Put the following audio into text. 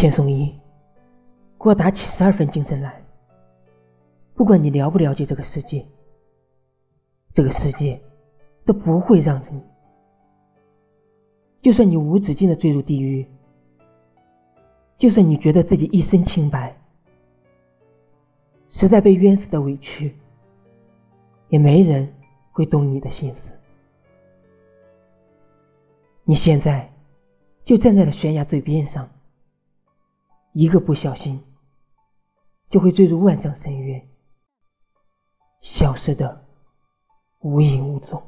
千颂伊，给我打起十二分精神来！不管你了不了解这个世界，这个世界都不会让着你。就算你无止境的坠入地狱，就算你觉得自己一身清白，实在被冤死的委屈，也没人会懂你的心思。你现在就站在了悬崖最边上。一个不小心，就会坠入万丈深渊，消失的无影无踪。